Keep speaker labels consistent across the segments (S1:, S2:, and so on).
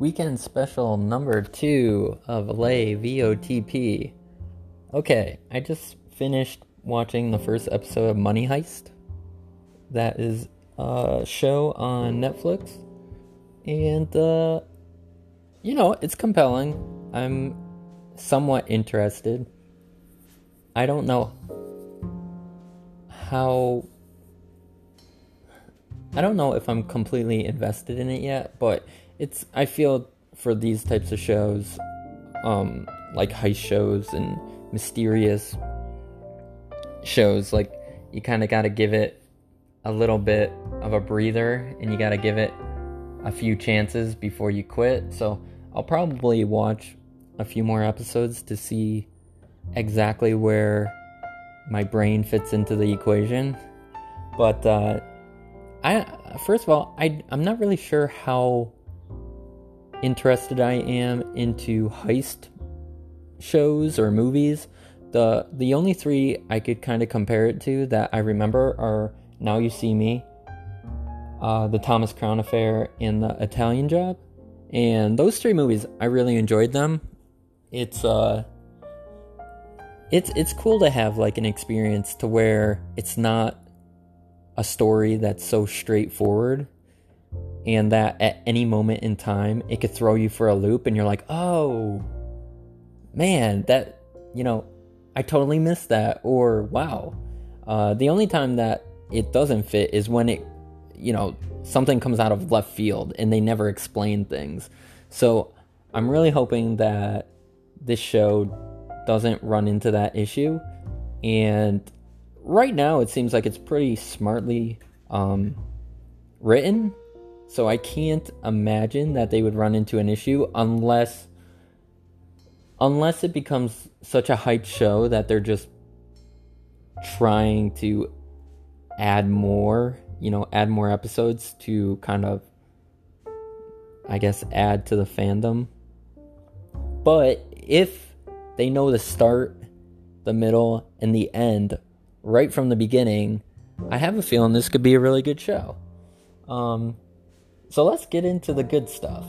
S1: weekend special number two of Lay VOTP. Okay, I just finished watching the first episode of Money Heist. That is a show on Netflix. And, uh, you know, it's compelling. I'm somewhat interested. I don't know how. I don't know if I'm completely invested in it yet, but it's I feel for these types of shows, um, like heist shows and mysterious shows, like you kind of got to give it a little bit of a breather, and you got to give it a few chances before you quit. So I'll probably watch a few more episodes to see exactly where my brain fits into the equation. But uh, I first of all, I I'm not really sure how interested I am into heist shows or movies. The the only three I could kind of compare it to that I remember are Now You See Me, uh, The Thomas Crown Affair, and The Italian Job. And those three movies, I really enjoyed them. It's uh, it's it's cool to have like an experience to where it's not a story that's so straightforward and that at any moment in time it could throw you for a loop and you're like oh man that you know i totally missed that or wow. Uh, the only time that it doesn't fit is when it you know something comes out of left field and they never explain things. So i'm really hoping that this show doesn't run into that issue. And right now it seems like it's pretty smartly um, written so I can't imagine that they would run into an issue unless unless it becomes such a hype show that they're just trying to add more, you know, add more episodes to kind of I guess add to the fandom. But if they know the start, the middle, and the end right from the beginning, I have a feeling this could be a really good show. Um, so let's get into the good stuff.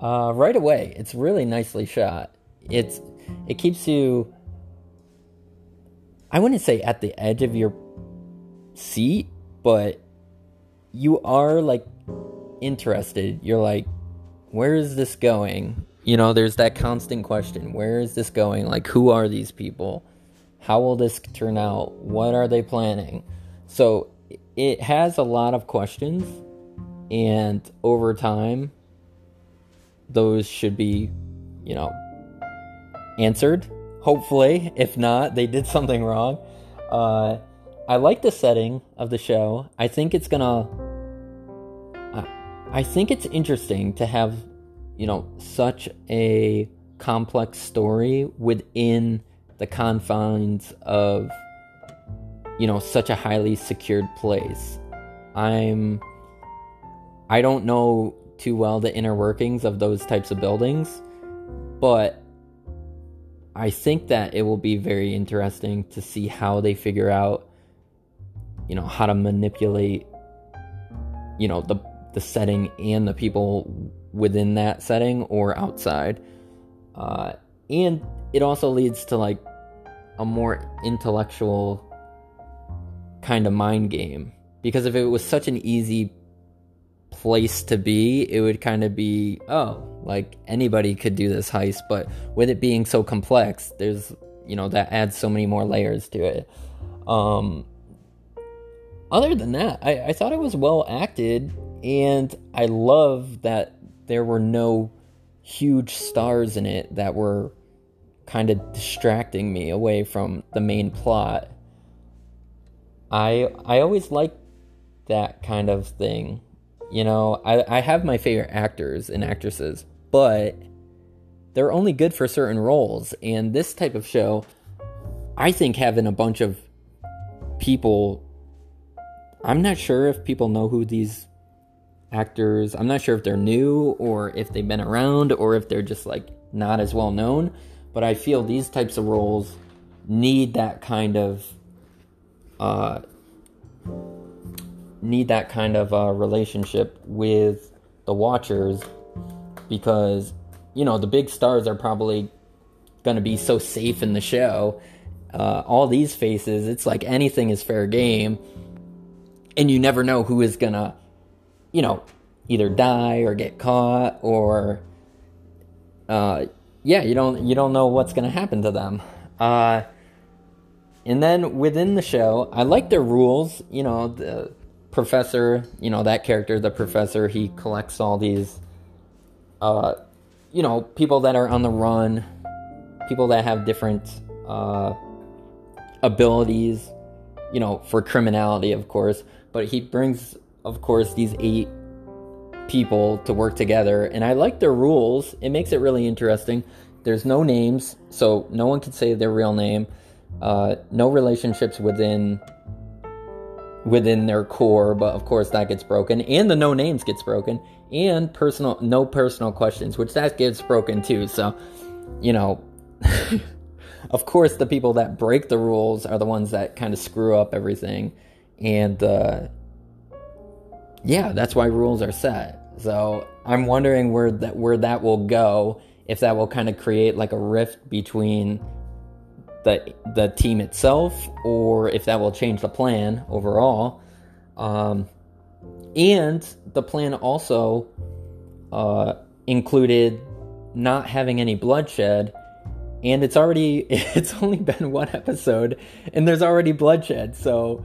S1: Uh, right away, it's really nicely shot. It's it keeps you. I wouldn't say at the edge of your seat, but you are like interested. You're like, where is this going? You know, there's that constant question: where is this going? Like, who are these people? How will this turn out? What are they planning? So it has a lot of questions and over time those should be you know answered. Hopefully. If not they did something wrong. Uh, i like the setting of the show. I think it's gonna I think it's interesting to have you know such a complex story within the confines of you know such a highly secured place. I'm I don't know too well the inner workings of those types of buildings, but I think that it will be very interesting to see how they figure out, you know, how to manipulate, you know, the the setting and the people within that setting or outside. Uh, and it also leads to like a more intellectual kind of mind game because if it was such an easy place to be, it would kind of be, oh, like anybody could do this heist, but with it being so complex, there's, you know, that adds so many more layers to it. Um, other than that, I, I thought it was well acted, and I love that there were no huge stars in it that were kind of distracting me away from the main plot. I I always like that kind of thing you know, I, I have my favorite actors and actresses, but they're only good for certain roles. And this type of show, I think having a bunch of people, I'm not sure if people know who these actors, I'm not sure if they're new or if they've been around or if they're just like not as well known. But I feel these types of roles need that kind of uh, need that kind of uh, relationship with the watchers because you know the big stars are probably going to be so safe in the show. Uh, all these faces, it's like anything is fair game, and you never know who is gonna, you know, either die or get caught or, uh, yeah, you don't you don't know what's gonna happen to them. Uh, and then within the show, I like their rules. You know, the professor, you know that character, the professor, he collects all these, uh, you know, people that are on the run, people that have different uh, abilities, you know, for criminality, of course. But he brings, of course, these eight people to work together, and I like their rules. It makes it really interesting. There's no names, so no one can say their real name. Uh, no relationships within within their core, but of course that gets broken, and the no names gets broken, and personal no personal questions, which that gets broken too. So, you know, of course the people that break the rules are the ones that kind of screw up everything, and uh, yeah, that's why rules are set. So I'm wondering where that where that will go, if that will kind of create like a rift between the the team itself, or if that will change the plan overall. Um, and the plan also uh, included not having any bloodshed, and it's already it's only been one episode, and there's already bloodshed. So,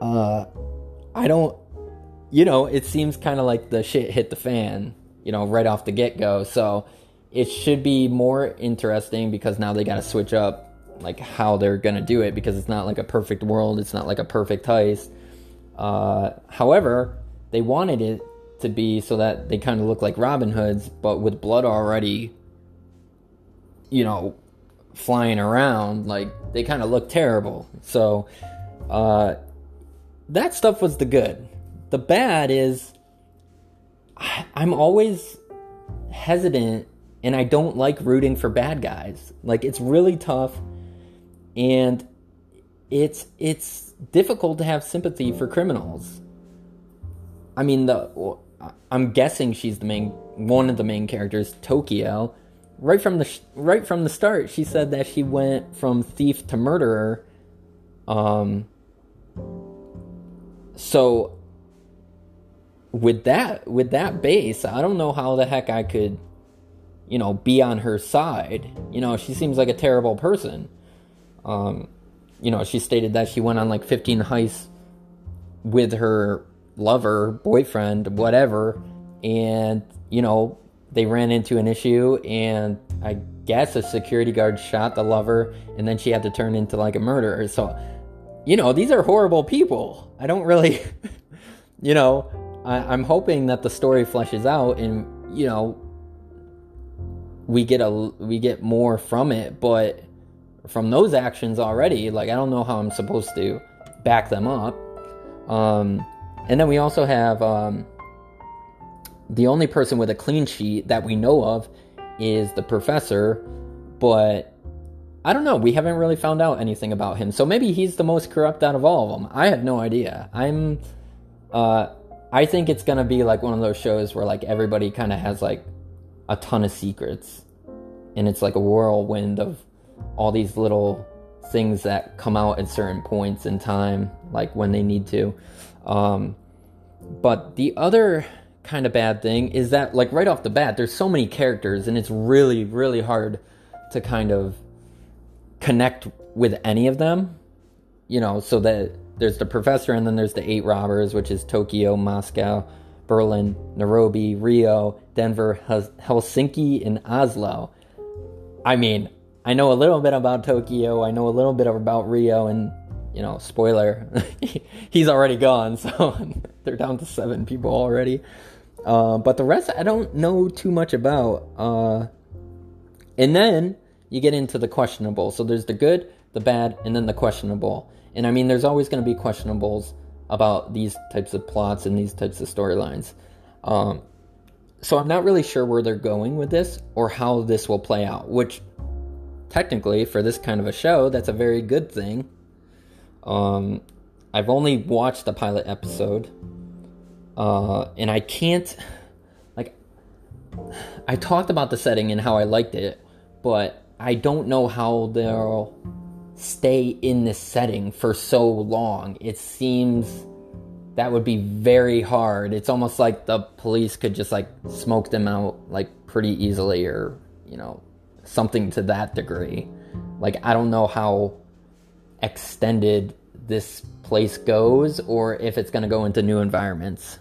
S1: uh, I don't, you know, it seems kind of like the shit hit the fan, you know, right off the get go. So it should be more interesting because now they got to switch up like how they're gonna do it because it's not like a perfect world. It's not like a perfect heist. Uh, however, they wanted it to be so that they kind of look like Robin Hoods, but with blood already, you know, flying around. Like they kind of look terrible. So uh, that stuff was the good. The bad is I'm always hesitant and I don't like rooting for bad guys. Like it's really tough and it's it's difficult to have sympathy for criminals. I mean the I'm guessing she's the main one of the main characters, Tokyo. Right from the right from the start, she said that she went from thief to murderer. Um so with that with that base, I don't know how the heck I could you know, be on her side. You know, she seems like a terrible person. Um, you know, she stated that she went on like 15 heists with her lover, boyfriend, whatever, and, you know, they ran into an issue, and I guess a security guard shot the lover, and then she had to turn into like a murderer. So, you know, these are horrible people. I don't really, you know, I, I'm hoping that the story fleshes out and, you know, we get a we get more from it, but from those actions already, like I don't know how I'm supposed to back them up. Um, and then we also have um, the only person with a clean sheet that we know of is the professor, but I don't know. We haven't really found out anything about him, so maybe he's the most corrupt out of all of them. I have no idea. I'm, uh, I think it's gonna be like one of those shows where like everybody kind of has like a ton of secrets. And it's like a whirlwind of all these little things that come out at certain points in time, like when they need to. Um, but the other kind of bad thing is that, like, right off the bat, there's so many characters, and it's really, really hard to kind of connect with any of them. You know, so that there's the professor, and then there's the eight robbers, which is Tokyo, Moscow, Berlin, Nairobi, Rio, Denver, Helsinki, and Oslo. I mean, I know a little bit about Tokyo, I know a little bit about Rio, and, you know, spoiler, he's already gone, so they're down to seven people already. Uh, but the rest I don't know too much about. Uh, and then you get into the questionable. So there's the good, the bad, and then the questionable. And I mean, there's always going to be questionables about these types of plots and these types of storylines. Um, so I'm not really sure where they're going with this or how this will play out, which technically for this kind of a show, that's a very good thing. Um, I've only watched the pilot episode, uh, and I can't like I talked about the setting and how I liked it, but I don't know how they'll stay in this setting for so long. It seems that would be very hard. It's almost like the police could just like smoke them out like pretty easily or, you know, something to that degree. Like I don't know how extended this place goes or if it's going to go into new environments.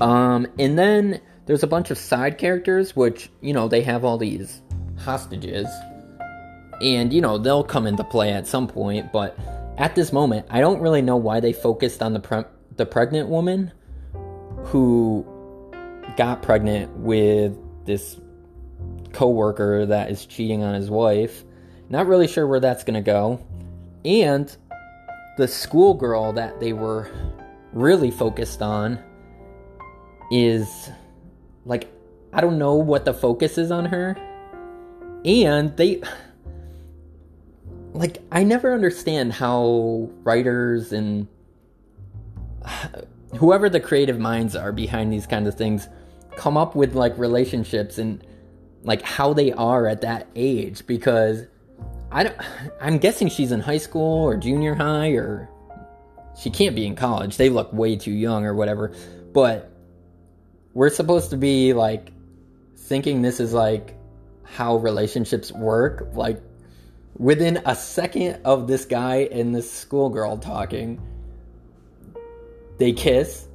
S1: Um and then there's a bunch of side characters which, you know, they have all these hostages and you know they'll come into play at some point but at this moment i don't really know why they focused on the pre- the pregnant woman who got pregnant with this coworker that is cheating on his wife. Not really sure where that's going to go. And the schoolgirl that they were really focused on is like i don't know what the focus is on her. And they like I never understand how writers and whoever the creative minds are behind these kinds of things come up with like relationships and like how they are at that age because I don't I'm guessing she's in high school or junior high or she can't be in college. They look way too young or whatever. But we're supposed to be like thinking this is like how relationships work. Like within a second of this guy and this schoolgirl talking, they kiss,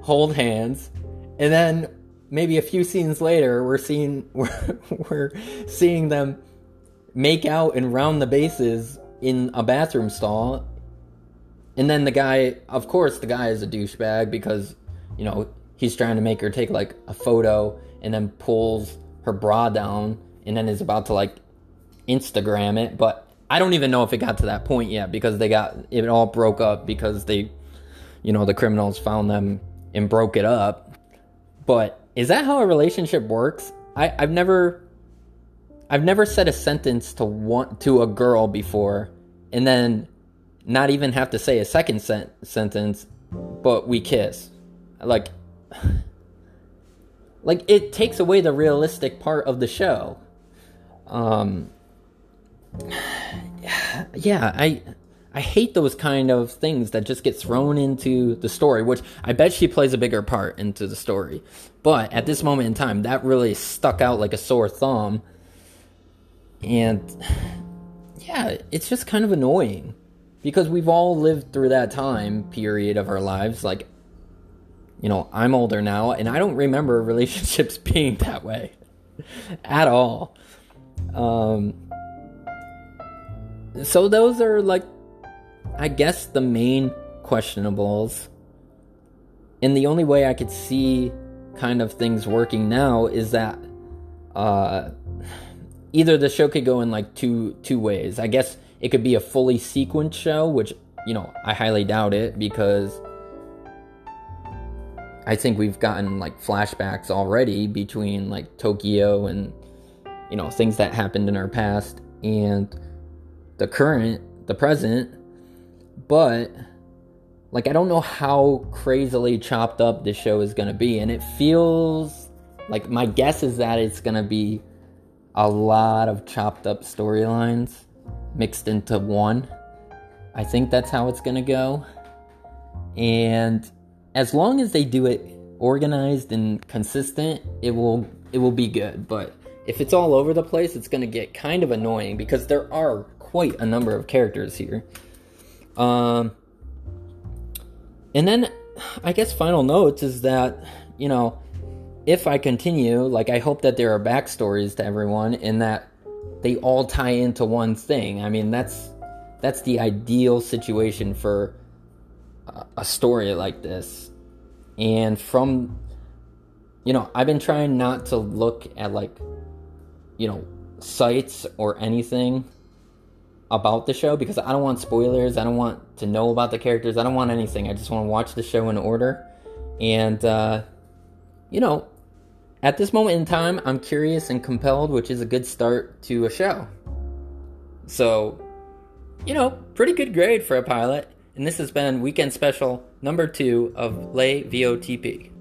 S1: hold hands, and then maybe a few scenes later, we're seeing we're, we're seeing them make out and round the bases in a bathroom stall. And then the guy, of course, the guy is a douchebag because, you know, he's trying to make her take like a photo and then pulls her bra down and then is about to like Instagram it, but I don't even know if it got to that point yet because they got it all broke up because they, you know, the criminals found them and broke it up. But is that how a relationship works? I, I've never, I've never said a sentence to want to a girl before, and then not even have to say a second sen- sentence, but we kiss. Like, like it takes away the realistic part of the show. Um, yeah, I I hate those kind of things that just get thrown into the story, which I bet she plays a bigger part into the story. But at this moment in time, that really stuck out like a sore thumb. And yeah, it's just kind of annoying because we've all lived through that time period of our lives. Like, you know, I'm older now and I don't remember relationships being that way at all. Um, so those are like I guess the main questionables. And the only way I could see kind of things working now is that uh either the show could go in like two two ways. I guess it could be a fully sequenced show, which you know, I highly doubt it because I think we've gotten like flashbacks already between like Tokyo and you know, things that happened in our past and the current, the present, but like I don't know how crazily chopped up this show is going to be and it feels like my guess is that it's going to be a lot of chopped up storylines mixed into one. I think that's how it's going to go. And as long as they do it organized and consistent, it will it will be good, but if it's all over the place, it's going to get kind of annoying because there are quite a number of characters here. Um, and then I guess final notes is that, you know, if I continue, like I hope that there are backstories to everyone and that they all tie into one thing. I mean, that's that's the ideal situation for a story like this. And from you know, I've been trying not to look at like you know, sites or anything about the show because I don't want spoilers. I don't want to know about the characters. I don't want anything. I just want to watch the show in order. And, uh, you know, at this moment in time, I'm curious and compelled, which is a good start to a show. So, you know, pretty good grade for a pilot. And this has been weekend special number two of Lay VOTP.